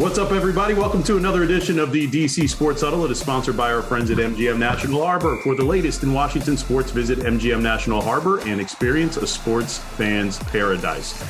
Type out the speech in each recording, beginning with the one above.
What's up, everybody? Welcome to another edition of the DC Sports Huddle. It is sponsored by our friends at MGM National Harbor. For the latest in Washington sports, visit MGM National Harbor and experience a sports fan's paradise.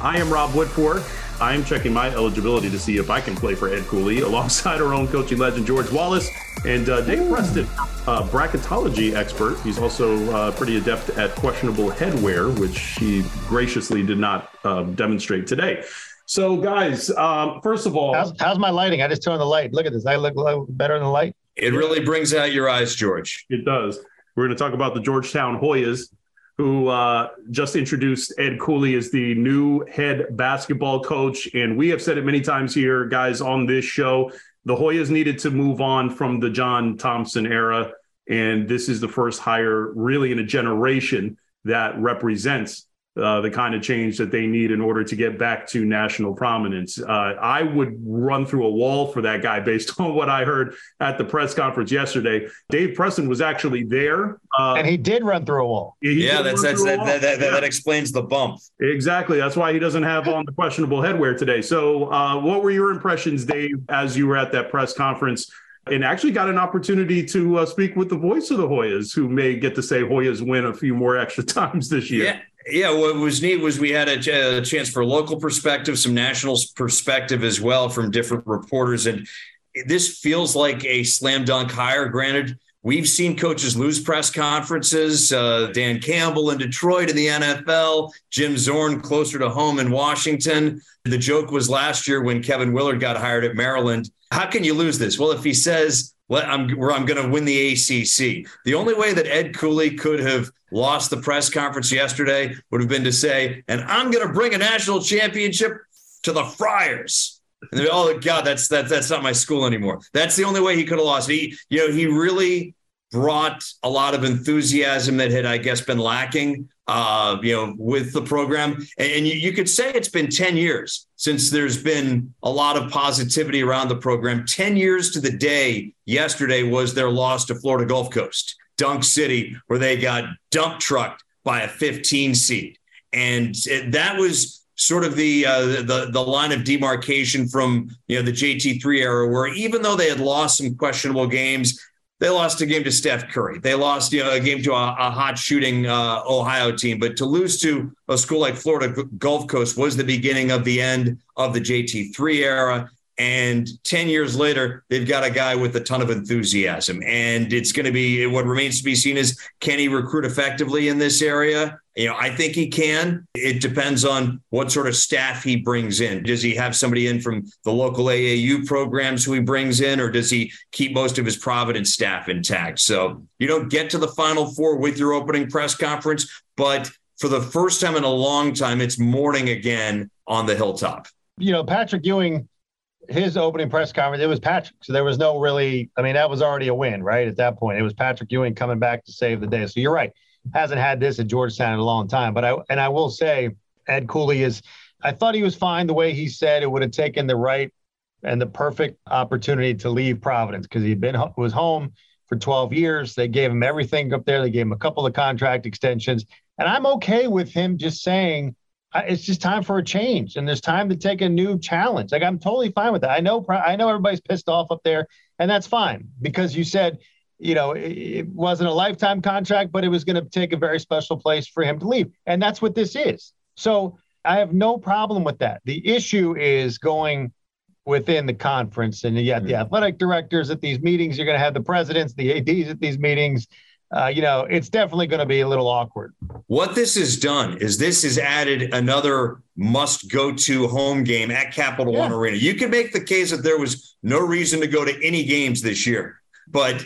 I am Rob Woodfork. I am checking my eligibility to see if I can play for Ed Cooley alongside our own coaching legend, George Wallace, and uh, Dave Preston, uh, bracketology expert. He's also uh, pretty adept at questionable headwear, which he graciously did not uh, demonstrate today. So, guys, um, first of all, how's, how's, my lighting? I just turned the light. Look at this. I look, look better in the light. It really brings out your eyes, George. It does. We're going to talk about the Georgetown Hoyas, who uh, just introduced Ed Cooley as the new head basketball coach. And we have said it many times here, guys, on this show. The Hoyas needed to move on from the John Thompson era. And this is the first hire, really, in a generation that represents uh, the kind of change that they need in order to get back to national prominence. Uh, I would run through a wall for that guy based on what I heard at the press conference yesterday. Dave Preston was actually there, uh, and he did run through a wall. Yeah, that's, that's that, that, that, yeah. that, explains the bump. Exactly. That's why he doesn't have on the questionable headwear today. So, uh, what were your impressions, Dave, as you were at that press conference? and actually got an opportunity to uh, speak with the voice of the Hoyas, who may get to say Hoyas win a few more extra times this year. Yeah, yeah, what was neat was we had a, a, chance for local perspective, some national perspective as well from different reporters. And this feels like a slam dunk hire. Granted, we've seen coaches lose press conferences. Uh, Dan Campbell in Detroit in the NFL, Jim Zorn closer to home in Washington. The joke was last year when Kevin Willard got hired at Maryland. How can you lose this? Well, if he says, I'm, I'm going to win the ACC. The only way that Ed Cooley could have lost the press conference yesterday would have been to say, and I'm going to bring a national championship to the Friars. And they, oh God, that's that, that's not my school anymore. That's the only way he could have lost. He, you know, he really brought a lot of enthusiasm that had, I guess, been lacking, uh, you know, with the program. And, and you, you, could say it's been 10 years since there's been a lot of positivity around the program. 10 years to the day yesterday was their loss to Florida Gulf Coast, Dunk City, where they got dump trucked by a 15 seed. And it, that was sort of the, uh, the the line of demarcation from you know the JT3 era, where even though they had lost some questionable games, they lost a game to Steph Curry. They lost you know, a game to a, a hot shooting uh, Ohio team. But to lose to a school like Florida Gulf Coast was the beginning of the end of the JT3 era. And 10 years later, they've got a guy with a ton of enthusiasm. And it's going to be what remains to be seen is can he recruit effectively in this area? You know, I think he can. It depends on what sort of staff he brings in. Does he have somebody in from the local AAU programs who he brings in, or does he keep most of his Providence staff intact? So you don't get to the Final Four with your opening press conference, but for the first time in a long time, it's morning again on the hilltop. You know, Patrick Ewing his opening press conference, it was Patrick. So there was no really, I mean, that was already a win, right? At that point, it was Patrick Ewing coming back to save the day. So you're right. Hasn't had this at Georgetown in a long time. But I, and I will say, Ed Cooley is, I thought he was fine the way he said it would have taken the right and the perfect opportunity to leave Providence because he'd been, was home for 12 years. They gave him everything up there. They gave him a couple of contract extensions. And I'm okay with him just saying, it's just time for a change and there's time to take a new challenge. Like I'm totally fine with that. I know I know everybody's pissed off up there and that's fine because you said, you know, it wasn't a lifetime contract, but it was going to take a very special place for him to leave. And that's what this is. So I have no problem with that. The issue is going within the conference and you got the mm-hmm. athletic directors at these meetings, you're going to have the presidents, the ADs at these meetings uh, you know, it's definitely going to be a little awkward. What this has done is this has added another must go to home game at Capital yeah. One Arena. You can make the case that there was no reason to go to any games this year, but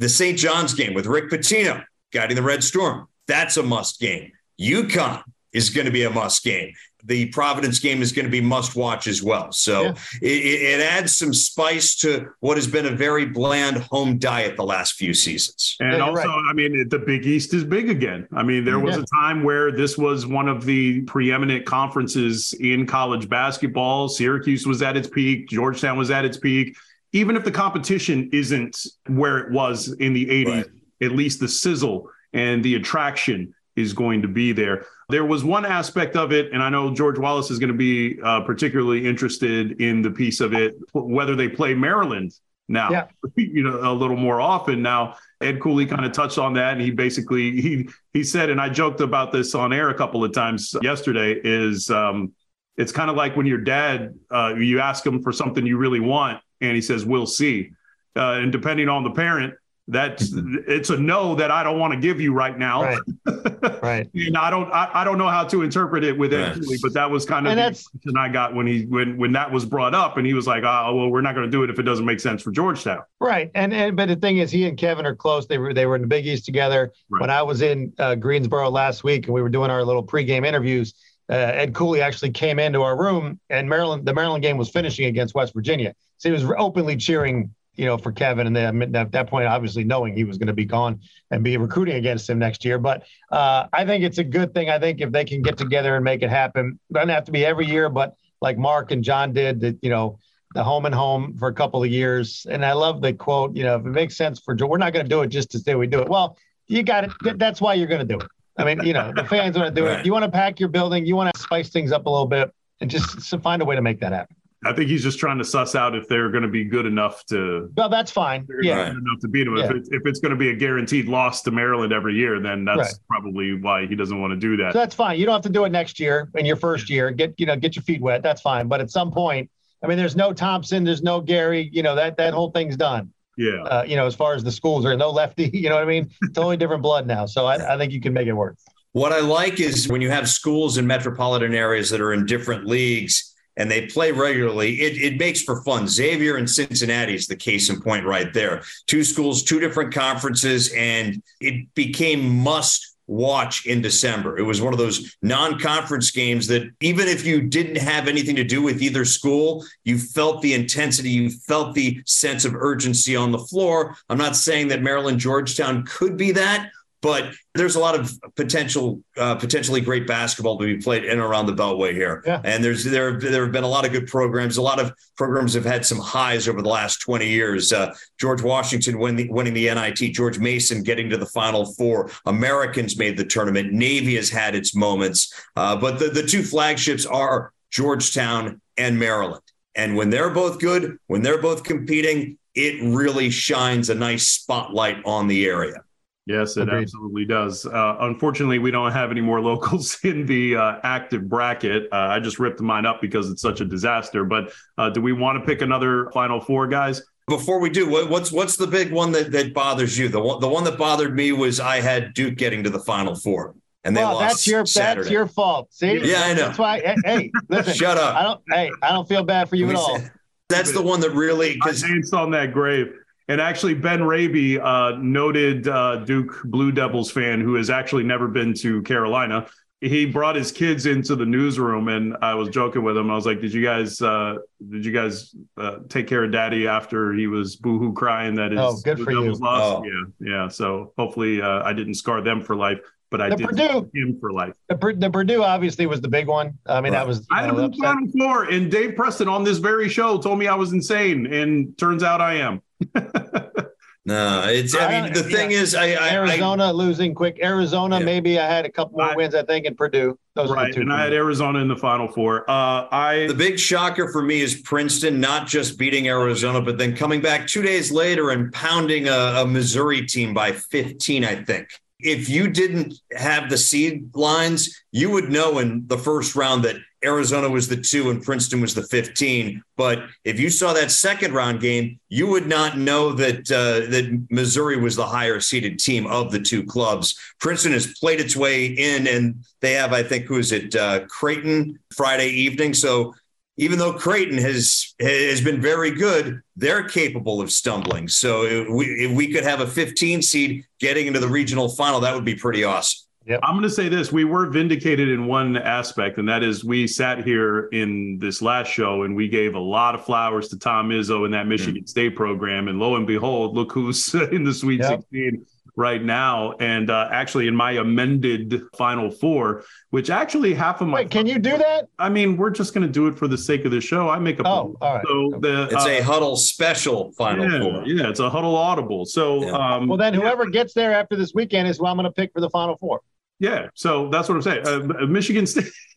the St. John's game with Rick Pitino guiding the Red Storm, that's a must game. UConn is going to be a must game the Providence game is going to be must watch as well. So yeah. it, it, adds some spice to what has been a very bland home diet the last few seasons. And yeah, also, right. I mean, the Big East is big again. I mean, there was yeah. a time where this was one of the preeminent conferences in college basketball. Syracuse was at its peak, Georgetown was at its peak. Even if the competition isn't where it was in the 80s, right. at least the sizzle and the attraction is going to be there. There was one aspect of it, and I know George Wallace is going to be uh, particularly interested in the piece of it, whether they play Maryland now, yeah. you know, a little more often now. Ed Cooley kind of touched on that, and he basically he he said, and I joked about this on air a couple of times yesterday. Is um, it's kind of like when your dad uh, you ask him for something you really want, and he says, "We'll see," uh, and depending on the parent, that's mm-hmm. it's a no that I don't want to give you right now. Right. right. and I don't I, I, don't know how to interpret it with Ed Cooley, but that was kind of and the question I got when he when when that was brought up and he was like, oh well, we're not going to do it if it doesn't make sense for Georgetown. Right. And and but the thing is he and Kevin are close. They were they were in the Big East together. Right. When I was in uh, Greensboro last week and we were doing our little pregame interviews, uh, Ed Cooley actually came into our room and Maryland the Maryland game was finishing against West Virginia. So he was openly cheering you know, for Kevin. And then at that point, obviously knowing he was going to be gone and be recruiting against him next year. But uh, I think it's a good thing. I think if they can get together and make it happen, it doesn't have to be every year, but like Mark and John did, that you know, the home and home for a couple of years. And I love the quote. You know, if it makes sense for Joe, we're not going to do it just to say we do it. Well, you got it. That's why you're going to do it. I mean, you know, the fans want to do right. it. You want to pack your building. You want to spice things up a little bit and just find a way to make that happen. I think he's just trying to suss out if they're going to be good enough to. Well, that's fine. Yeah, enough to beat him. Yeah. If, it, if it's going to be a guaranteed loss to Maryland every year, then that's right. probably why he doesn't want to do that. So that's fine. You don't have to do it next year in your first year. Get you know get your feet wet. That's fine. But at some point, I mean, there's no Thompson, there's no Gary. You know that that whole thing's done. Yeah. Uh, you know, as far as the schools are, no lefty. You know what I mean? Totally different blood now. So I, I think you can make it work. What I like is when you have schools in metropolitan areas that are in different leagues and they play regularly, it, it makes for fun. Xavier and Cincinnati is the case in point right there. Two schools, two different conferences, and it became must watch in December. It was one of those non conference games that even if you didn't have anything to do with either school, you felt the intensity, you felt the sense of urgency on the floor. I'm not saying that Maryland Georgetown could be that, but there's a lot of potential, uh, potentially great basketball to be played in and around the Beltway here. Yeah. And there's there there have been a lot of good programs. A lot of programs have had some highs over the last 20 years. Uh, George Washington winning the, winning the NIT. George Mason getting to the Final Four. Americans made the tournament. Navy has had its moments, uh, but the the two flagships are Georgetown and Maryland. And when they're both good, when they're both competing, it really shines a nice spotlight on the area. Yes, it Agreed. absolutely does. Uh, unfortunately, we don't have any more locals in the uh, active bracket. Uh, I just ripped mine up because it's such a disaster. But uh, do we want to pick another Final Four, guys? Before we do, what's what's the big one that, that bothers you? The one the one that bothered me was I had Duke getting to the Final Four. And they well, lost that's your Saturday. that's your fault. See, yeah, I know. That's why. Hey, listen. Shut up. I don't. Hey, I don't feel bad for you at all. That's the one that really because it's on that grave. And actually, Ben Raby, uh, noted uh, Duke Blue Devils fan who has actually never been to Carolina, he brought his kids into the newsroom, and I was joking with him. I was like, "Did you guys, uh, did you guys uh, take care of Daddy after he was boohoo crying that his oh, good Blue for Devils you. lost?" Oh. Yeah, yeah. So hopefully, uh, I didn't scar them for life but I the did Purdue, him for life. The, the, Purdue obviously was the big one. I mean, right. that was. I had him on the final floor, and Dave Preston on this very show told me I was insane, and turns out I am. No, it's. I mean, the thing is, I, I Arizona I, losing quick. Arizona, yeah. maybe I had a couple more I, wins. I think in Purdue. Those right, and I had Arizona in the Final Four. Uh, I the big shocker for me is Princeton not just beating Arizona, but then coming back two days later and pounding a, a Missouri team by 15. I think if you didn't have the seed lines, you would know in the first round that Arizona was the two and Princeton was the 15. But if you saw that second round game, you would not know that uh, that Missouri was the higher seeded team of the two clubs. Princeton has played its way in, and they have, I think, who is it, uh, Creighton Friday evening. So even though Creighton has has been very good, they're capable of stumbling. So if we, if we could have a 15 seed getting into the regional final, that would be pretty awesome. Yep. I'm going to say this. We were vindicated in one aspect, and that is we sat here in this last show and we gave a lot of flowers to Tom Izzo in that Michigan mm. State program. And lo and behold, look who's in the Sweet yep. 16 right now. And uh, actually, in my amended Final Four, which actually half of my. Wait, can you do that? I mean, we're just going to do it for the sake of the show. I make a. Oh, all right. So the, it's uh, a huddle special Final yeah, Four. Yeah, it's a huddle audible. So, yeah. um, well, then whoever yeah. gets there after this weekend is who I'm going to pick for the Final Four. Yeah, so that's what I'm saying. Uh, Michigan State,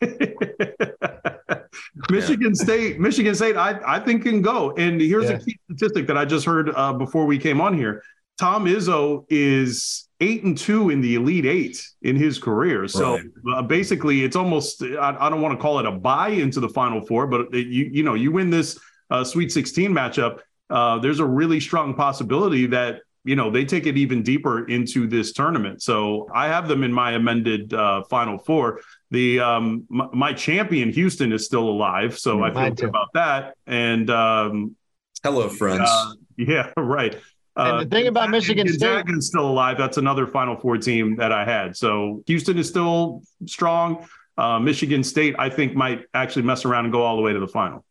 Michigan yeah. State, Michigan State. I I think can go. And here's yeah. a key statistic that I just heard uh, before we came on here. Tom Izzo is eight and two in the Elite Eight in his career. So right. uh, basically, it's almost I, I don't want to call it a buy into the Final Four, but it, you you know you win this uh, Sweet 16 matchup. Uh, there's a really strong possibility that you know they take it even deeper into this tournament. So I have them in my amended uh, Final Four. The um, m- my champion Houston is still alive, so mm, I feel good about that. And um, hello, friends. Uh, yeah, right. Uh, and the thing about Michigan State is still alive. That's another Final Four team that I had. So Houston is still strong. Uh, Michigan State, I think, might actually mess around and go all the way to the final.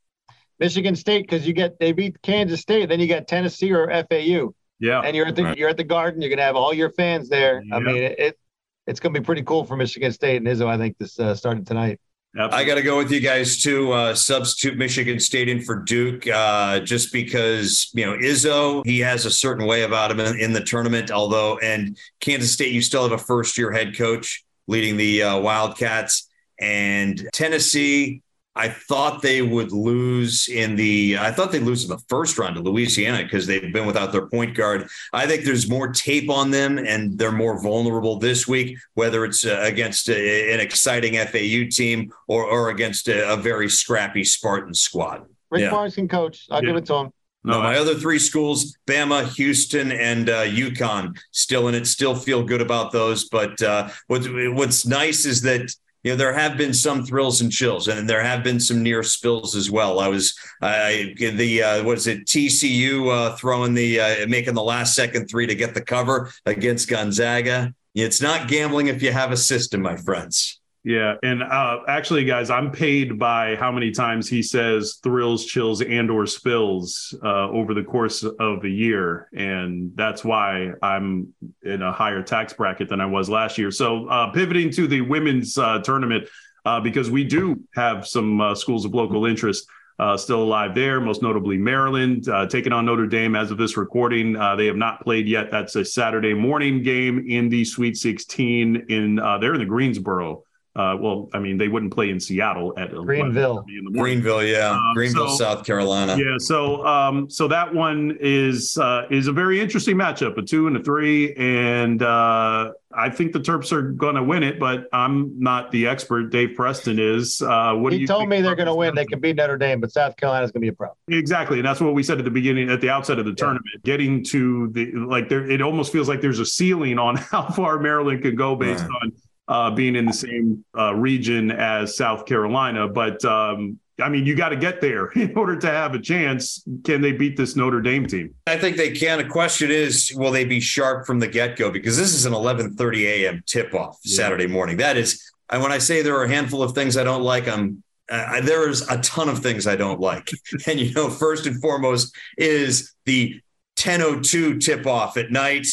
Michigan State, because you get they beat Kansas State, then you got Tennessee or FAU. Yeah. And you're at the right. you're at the Garden. You're gonna have all your fans there. I mean, it, it, it's gonna be pretty cool for Michigan State and Izzo. I think this uh, started tonight. Absolutely. I got to go with you guys to Uh, substitute Michigan State in for Duke, uh, just because you know Izzo, he has a certain way about him in, in, the tournament. Although, and Kansas State, you still have a first year head coach leading the uh, Wildcats, and Tennessee. I thought they would lose in the. I thought they'd lose in the first round to Louisiana because they've been without their point guard. I think there's more tape on them, and they're more vulnerable this week, whether it's uh, against a, an exciting FAU team or, or against a, a, very scrappy Spartan squad. Rick yeah. Barnes can coach. I'll yeah. give it to him. No, my other three schools, Bama, Houston, and uh, UConn, still in it. Still feel good about those. But uh, what's what's nice is that you know there have been some thrills and chills and there have been some near spills as well. I was i the uh, what is it tcu uh, throwing the uh, making the last second three to get the cover against gonzaga. It's not gambling if you have a system my friends yeah, and uh, actually, guys, I'm paid by how many times he says thrills, chills, and or spills uh, over the course of a year, and that's why I'm in a higher tax bracket than I was last year. So, uh, pivoting to the women's uh, tournament uh, because we do have some uh, schools of local interest. still alive there, most notably Maryland, taking on Notre Dame as of this recording. they have not played yet. That's a Saturday morning game in the Sweet 16. In they're in the Greensboro uh, well, I mean, they wouldn't play in Seattle at Greenville. Greenville, yeah, um, Greenville, so, South Carolina. Yeah, so um, so that one is uh, is a very interesting matchup, a two and a three, and uh, I think the Terps are going to win it, but I'm not the expert. Dave Preston is. Uh, what he told me they're going to win. They can beat Notre Dame, but South Carolina is going to be a problem. Exactly, and that's what we said at the beginning, at the outset of the yeah. tournament. Getting to the like, there, it almost feels like there's a ceiling on how far Maryland can go based right. on uh, being in the same uh, region as South Carolina. But um, I mean, you got to get there in order to have a chance. Can they beat this Notre Dame team? I think they can. The question is, will they be sharp from the get go? Because this is an 11:30 a.m. tip off yeah. Saturday morning. That is, and when I say there are a handful of things I don't like, I'm uh, there's a ton of things I don't like. and you know, first and foremost is the 10:02 tip off at night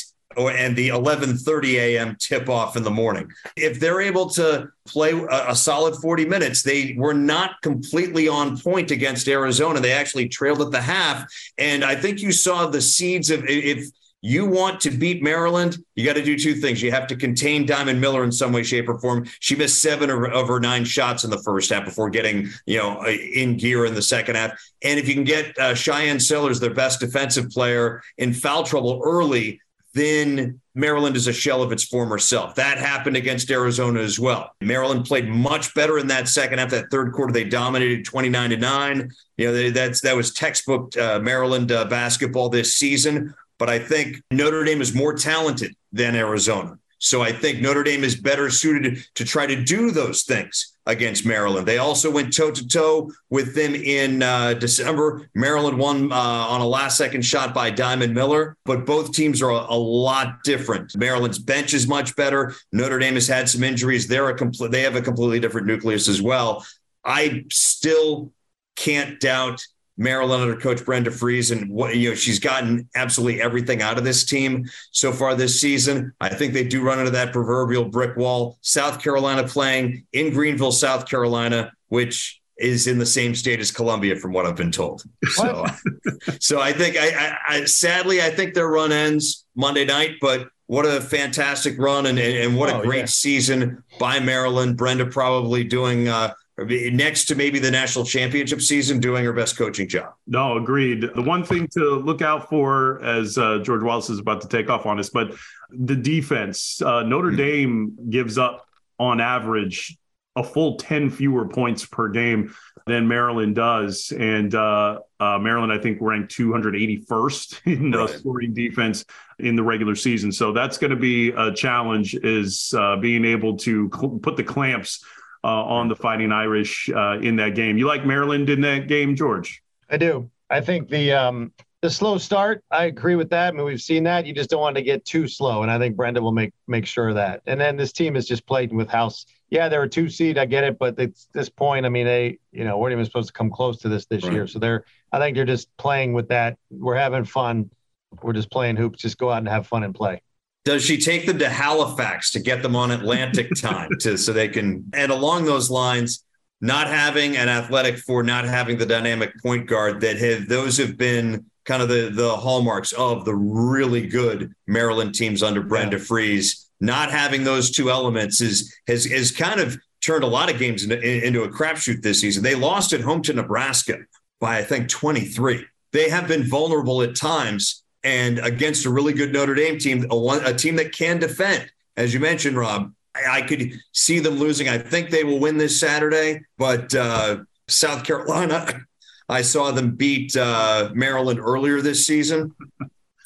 and the 11:30 a.m. tip off in the morning. If they're able to play a, a, solid 40 minutes, they were not completely on point against Arizona. They actually trailed at the half, and I think you saw the seeds of if you want to beat Maryland, you got to do two things. You have to contain Diamond Miller in some way, shape, or form. She missed seven of her nine shots in the first half before getting, you know, in gear in the second half. And if you can get uh, Shyanne Sellers, their best defensive player, in foul trouble early, then Maryland is a shell of its former self. That happened against Arizona as well. Maryland played much better in that second half. That third quarter, they dominated 29 to 9. You know, they, that's that was textbook uh, Maryland uh, basketball this season. But I think Notre Dame is more talented than Arizona. So I think Notre Dame is better suited to try to do those things against Maryland. They also went toe to toe with them in uh, December. Maryland won uh, on a last second shot by Diamond Miller, but both teams are a, a, lot different. Maryland's bench is much better. Notre Dame has had some injuries. They're a complete. They have a completely different nucleus as well. I still can't doubt Maryland under Coach Brenda Frese, and what you know, she's gotten absolutely everything out of this team so far this season. I think they do run into that proverbial brick wall. South Carolina playing in Greenville, South Carolina, which is in the same state as Columbia, from what I've been told. So, so I think I, I, I, sadly I think their run ends Monday night, but what a fantastic run and and, what a oh, great yeah. season by Maryland. Brenda probably doing. Uh, next to maybe the national championship season, doing her best coaching job. No, agreed. The one thing to look out for as uh, George Wallace is about to take off on us, but the defense. Uh, Notre mm-hmm. Dame gives up on average a full 10 fewer points per game than Maryland does. And uh, uh, Maryland, I think, ranked 281st in right. scoring defense in the regular season. So that's going to be a challenge is uh, being able to cl- put the clamps uh, on the Fighting Irish uh, in that game. You like Maryland in that game, George? I do. I think the um, the slow start, I agree with that. I mean, we've seen that. You just don't want to get too slow, and I think Brenda will make make sure of that. And then this team is just playing with house. Yeah, they're a two seed. I get it, but at this point, I mean, they you know weren't even supposed to come close to this this right. year. So they're I think they're just playing with that. We're having fun. We're just playing hoops. Just go out and have fun and play. Does she take them to Halifax to get them on Atlantic time to so they can and along those lines? Not having an athletic for not having the dynamic point guard that have those have been kind of the the hallmarks of the really good Maryland teams under Brenda yeah. Frese. Not having those two elements is has has kind of turned a lot of games into, into a crapshoot this season. They lost at home to Nebraska by I think 23. They have been vulnerable at times, and against a really good Notre Dame team, a, one, a team that can defend, as you mentioned, Rob. I, I, could see them losing. I think they will win this Saturday, but uh, South Carolina I saw them beat uh, Maryland earlier this season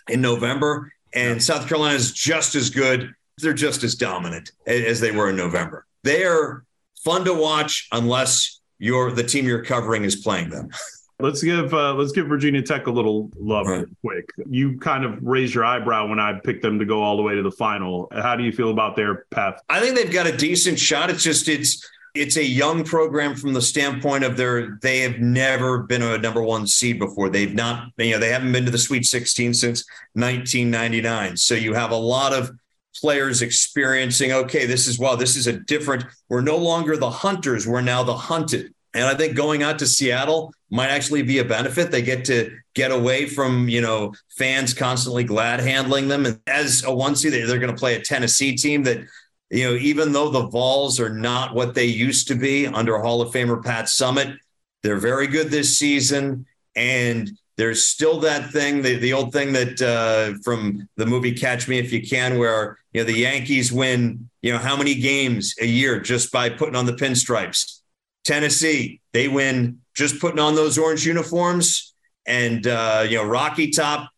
in November, and South Carolina is just as good. They're just as dominant as they were in November. They are fun to watch unless you're the team you're covering is playing them. Let's give uh, let's give Virginia Tech a little love right. quick. You kind of raised your eyebrow when I picked them to go all the way to the final. How do you feel about their path? I think they've got a decent shot. It's just it's it's a young program from the standpoint of their they have never been a number one seed before. They've not, you know, they haven't been to the Sweet 16 since 1999. So you have a lot of players experiencing, okay, this is well, this is a different, we're no longer the hunters, we're now the hunted. And I think going out to Seattle might actually be a benefit. They get to get away from, you know, fans constantly glad handling them. And as a one seed, they're going to play a Tennessee team that you know, even though the Vols are not what they used to be under Hall of Famer Pat Summitt, they're very good this season. And there's still that thing, the, the old thing that uh, from the movie Catch Me If You Can, where, you know, the Yankees win, you know, how many games a year just by putting on the pinstripes? Tennessee, they win just putting on those orange uniforms. And, uh, you know, Rocky Top,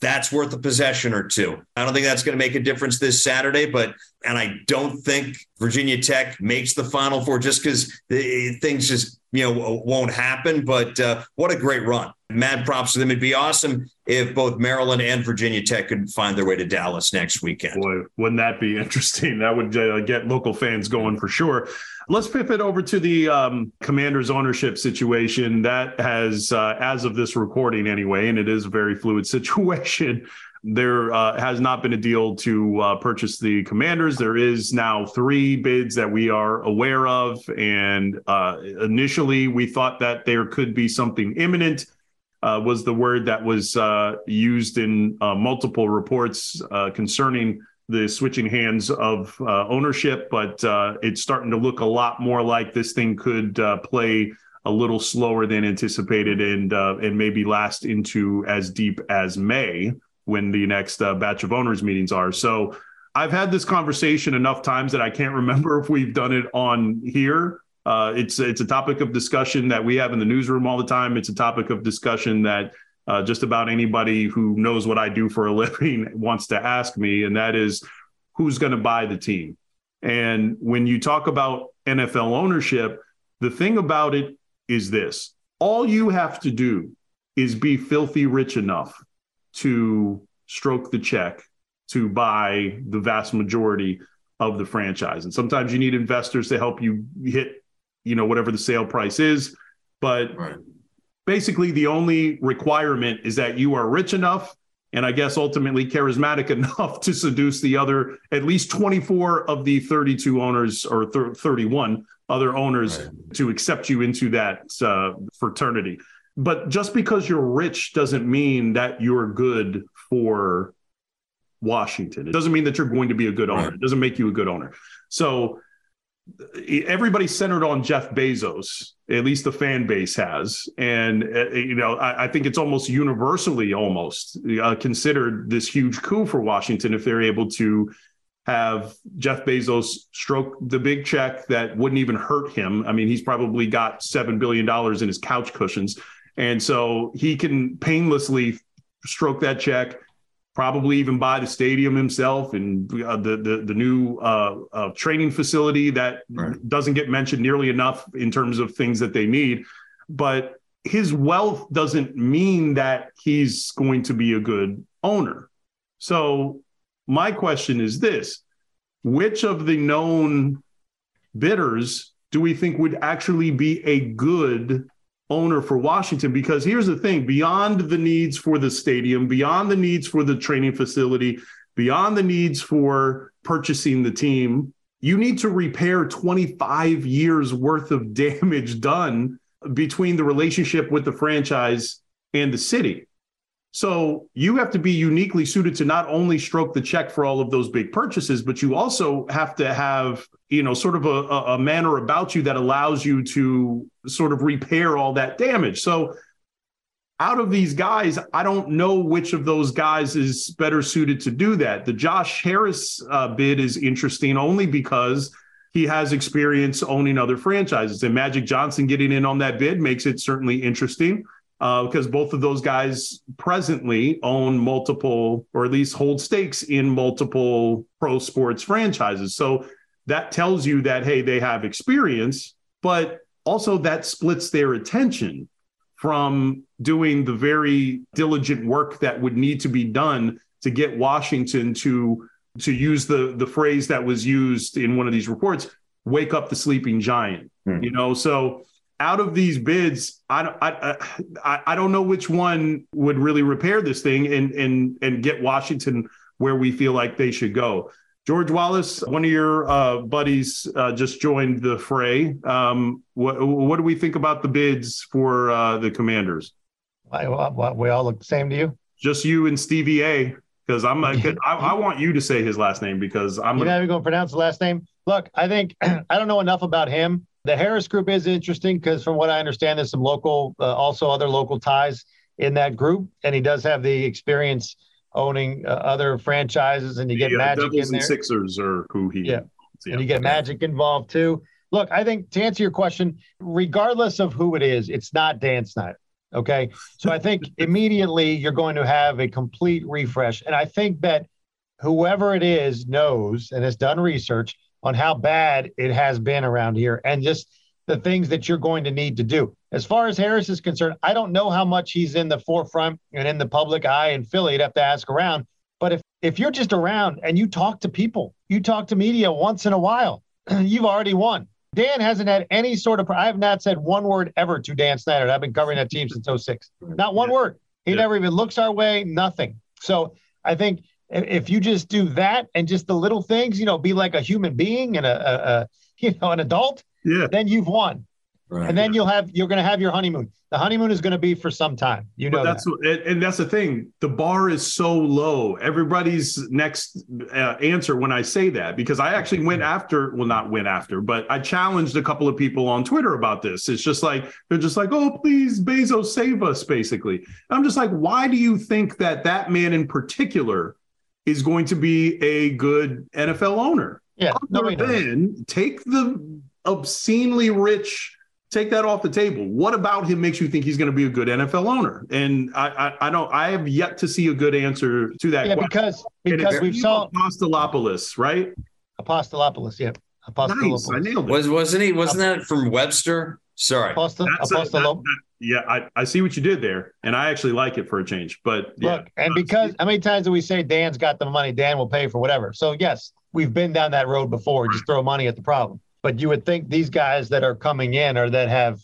that's worth a possession or two. I don't think that's going to make a difference this Saturday, but and I don't think Virginia Tech makes the Final Four just because things just you know won't happen. But uh, what a great run! Mad props to them. It'd be awesome if both Maryland and Virginia Tech could find their way to Dallas next weekend. Boy, wouldn't that be interesting? That would uh, get local fans going for sure. Let's pivot over to the um, Commanders ownership situation. That has, uh, as of this recording anyway, and it is a very fluid situation. There uh, has not been a deal to uh, purchase the Commanders. There is now three bids that we are aware of, and uh, initially we thought that there could be something imminent. Uh, was the word that was uh, used in uh, multiple reports concerning the switching hands of ownership, but it's starting to look a lot more like this thing could play a little slower than anticipated and and maybe last into as deep as May when the next uh, batch of owners meetings are. So I've had this conversation enough times that I can't remember if we've done it on here. Uh, it's it's a topic of discussion that we have in the newsroom all the time. It's a topic of discussion that uh, just about anybody who knows what I do for a living wants to ask me, and that is who's going to buy the team. And when you talk about NFL ownership, the thing about it is this: all you have to do is be filthy rich enough to stroke the check to buy the vast majority of the franchise. And sometimes you need investors to help you hit, you know, whatever the sale price is. But right. Basically, the only requirement is that you are rich enough and I guess ultimately charismatic enough to seduce the other at least 24 of the 32 owners or 31 other owners right. to accept you into that uh, fraternity. But just because you're rich doesn't mean that you're good for Washington. It doesn't mean that you're going to be a good owner. Right. It doesn't make you a good owner. So everybody's centered on Jeff Bezos, at least the fan base has. And, uh, you know, I, I, think it's almost universally almost uh, considered this huge coup for Washington if they're able to have Jeff Bezos stroke the big check that wouldn't even hurt him. I mean, he's probably got $7 billion in his couch cushions. And so he can painlessly stroke that check probably even buy the stadium himself and uh, the, the, the new uh, uh, training facility that right. doesn't get mentioned nearly enough in terms of things that they need. But his wealth doesn't mean that he's going to be a good owner. So my question is this: Which of the known bidders do we think would actually be a good owner for Washington because here's the thing beyond the needs for the stadium, beyond the needs for the training facility, beyond the needs for purchasing the team, you need to repair 25 years worth of damage done between the relationship with the franchise and the city. So you have to be uniquely suited to not only stroke the check for all of those big purchases, but you also have to have, you know, sort of a, a manner about you that allows you to sort of repair all that damage. So out of these guys, I don't know which of those guys is better suited to do that. The Josh Harris uh, bid is interesting only because he has experience owning other franchises. And Magic Johnson getting in on that bid makes it certainly interesting because uh, both of those guys presently own multiple, or at least hold stakes in multiple pro sports franchises. So that tells you that, hey, they have experience, but also that splits their attention from doing the very diligent work that would need to be done to get Washington to to use the the phrase that was used in one of these reports wake up the sleeping giant hmm. you know so out of these bids, I, I, I, I don't know which one would really repair this thing and, and, and get Washington where we feel like they should go. George Wallace, one of your uh, buddies, uh, just joined the fray. Um, what, what do we think about the bids for uh, the Commanders? I, we all look the same to you. Just you and Stevie A. Because I'm, I, I, want you to say his last name because I'm. You're not even going to pronounce the last name. Look, I think I don't know enough about him the Harris group is interesting because, from what I understand, there's some local, uh, also other local ties in that group, and he does have the experience owning uh, other franchises, and you get yeah, Magic Devils in there. And Sixers are who he. Yeah. yeah. and you get Magic involved too. Look, I think to answer your question, regardless of who it is, it's not Dan Snyder. Okay, so I think immediately you're going to have a complete refresh, and I think that whoever it is knows and has done research on how bad it has been around here and just the things that you're going to need to do. As far as Harris is concerned, I don't know how much he's in the forefront and in the public eye in Philly. You'd have to ask around. But if if you're just around and you talk to people, you talk to media once in a while, you've already won. Dan hasn't had any sort of. I have not said one word ever to Dan Snyder. I've been covering that team since 06. Not one yeah. word. He yeah. never even looks our way. Nothing. So I think if you just do that and just the little things, you know, be like a human being and a, a, a you know an adult, yeah, then you've won. Right. And then you'll have you're going to have your honeymoon. The honeymoon is going to be for some time. You know but that's that. and that's the thing. The bar is so low. Everybody's next uh, answer when I say that because I actually went after well not went after, but I challenged a couple of people on Twitter about this. It's just like they're just like, "Oh, please Bezos save us" basically. And I'm just like, "Why do you think that that man in particular is going to be a good NFL owner. Yeah. Other than take the obscenely rich, take that off the table. What about him makes you think he's going to be a good NFL owner? And I, I, I don't. I have yet to see a good answer to that. Yeah, question. because because we've saw Apostolopoulos, right? Apostolopoulos, yeah. Apostolopoulos. Nice, I nailed it. Was wasn't he? Wasn't that from Webster? Sorry. Apostle, Apostol- yeah, I, I see what you did there, and I actually like it for a change. But yeah. look, and because how many times do we say Dan's got the money, Dan will pay for whatever? So yes, we've been down that road before. Just throw money at the problem. But you would think these guys that are coming in or that have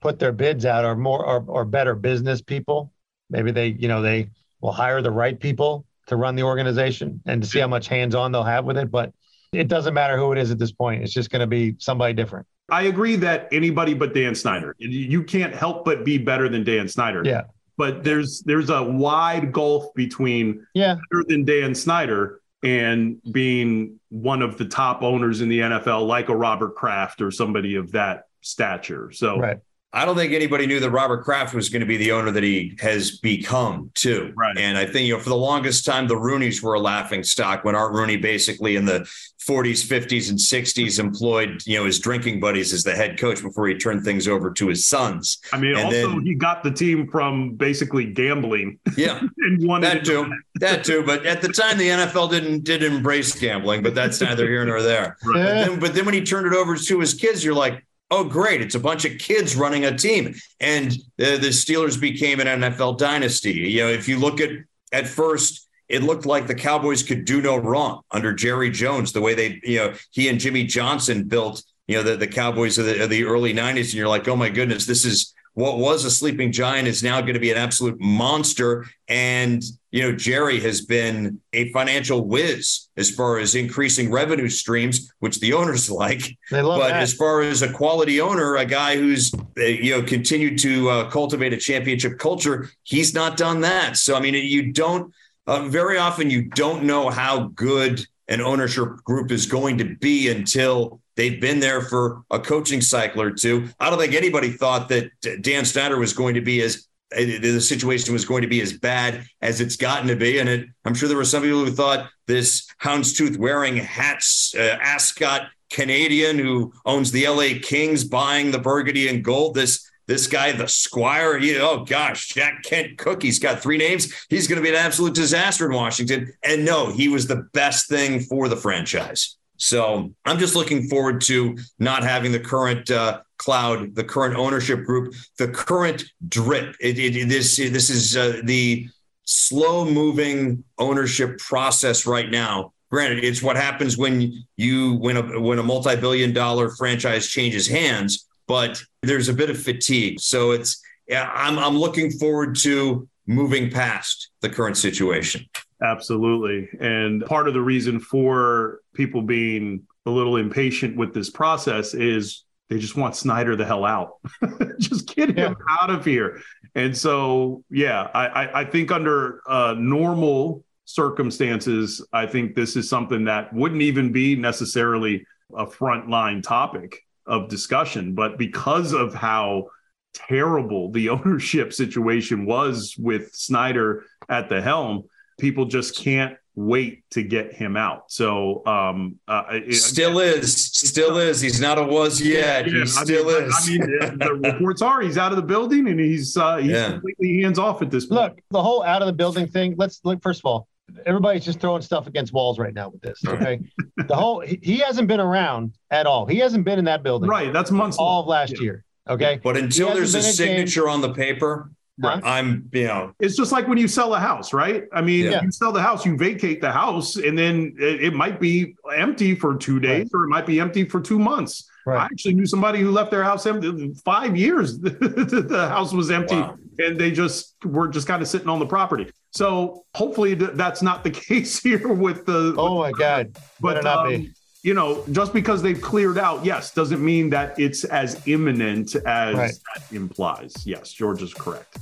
put their bids out are more or, or better business people. Maybe they, you know, they will hire the right people to run the organization and to see how much hands on they'll have with it. But it doesn't matter who it is at this point. It's just going to be somebody different. I agree that anybody but Dan Snyder, you can't help but be better than Dan Snyder. Yeah. But there's there's a wide gulf between yeah. better than Dan Snyder and being one of the top owners in the NFL, like a Robert Kraft or somebody of that stature. So right. I don't think anybody knew that Robert Kraft was going to be the owner that he has become, too. Right. And I think, you know, for the longest time, the Rooneys were a laughing stock when Art Rooney basically in the 40s, 50s, and 60s employed, you know, his drinking buddies as the head coach before he turned things over to his sons. I mean, and also then, he got the team from basically gambling. Yeah. and won that too. That too. But at the time, the NFL didn't did embrace gambling, but that's neither here nor there. Right. But, then, but then when he turned it over to his kids, you're like, oh, great. It's a bunch of kids running a team. And uh, the Steelers became an NFL dynasty. You know, if you look at at first, it looked like the Cowboys could do no wrong under Jerry Jones, the way they, you know, he and Jimmy Johnson built, you know, the, the Cowboys of the, of the early 90s. And you're like, oh my goodness, this is what was a sleeping giant is now going to be an absolute monster. And, you know, Jerry has been a financial whiz as far as increasing revenue streams, which the owners like. They love but that. as far as a quality owner, a guy who's, uh, you know, continued to uh, cultivate a championship culture, he's not done that. So, I mean, you don't, uh, very often, you don't know how good an ownership group is going to be until they've been there for a coaching cycle or two. I don't think anybody thought that Dan Snyder was going to be as the situation was going to be as bad as it's gotten to be. And it, I'm sure there were some people who thought this houndstooth wearing hats, uh, ascot Canadian who owns the LA Kings buying the burgundy and gold, this this guy, the Squire, he, oh gosh, Jack Kent Cooke, he's got three names. He's going to be an absolute disaster in Washington. And no, he was the best thing for the franchise. So I'm just looking forward to not having the current uh, cloud, the current ownership group, the current drip. It, it, this this is uh, the slow moving ownership process right now. Granted, it's what happens when you when a when a multi billion dollar franchise changes hands, but there's a bit of fatigue. So it's I'm I'm looking forward to moving past the current situation. Absolutely. And part of the reason for people being a little impatient with this process is they just want Snyder the hell out. just get him yeah. out of here. And so, yeah, I, I, I think under uh, normal circumstances, I think this is something that wouldn't even be necessarily a frontline topic of discussion. But because of how terrible the ownership situation was with Snyder at the helm, people just can't wait to get him out. So, um, uh, it, still is, still is. He's not a was yet. Yeah, he still mean, is. I mean, the reports are he's out of the building and he's uh, he's yeah. completely hands off at this point. Look, the whole out of the building thing. Let's look. First of all, everybody's just throwing stuff against walls right now with this. Okay, the whole he hasn't been around at all. He hasn't been in that building. Right. That's months all of last yeah. year. Okay, but until there's a signature game. on the paper, Right. I'm, you know, it's just like when you sell a house, right? I mean, yeah. you sell the house, you vacate the house, and then it, it might be empty for two days right. or it might be empty for two months. Right. I actually knew somebody who left their house empty five years. the house was empty wow. and they just were just kind of sitting on the property. So hopefully that's not the case here with the. Oh my God. But, um, you know, just because they've cleared out, yes, doesn't mean that it's as imminent as right. that implies. Yes, George is correct.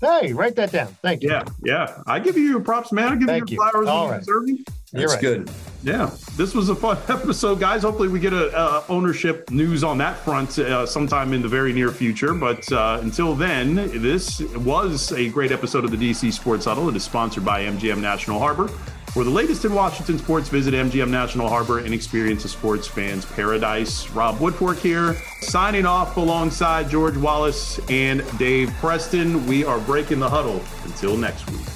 Hey, write that down. Thank you. Yeah, yeah. I give you your props, man. I give Thank you your flowers. All right. Deserving. That's right. good. Yeah, this was a fun episode, guys. Hopefully, we get a, a ownership news on that front uh, sometime in the very near future. But uh, until then, this was a great episode of the DC Sports Huddle. It is sponsored by MGM National Harbor. For the latest in Washington sports, visit MGM National Harbor and experience a sports fan's paradise. Rob Woodfork here, signing off alongside George Wallace and Dave Preston. We are breaking the huddle. Until next week.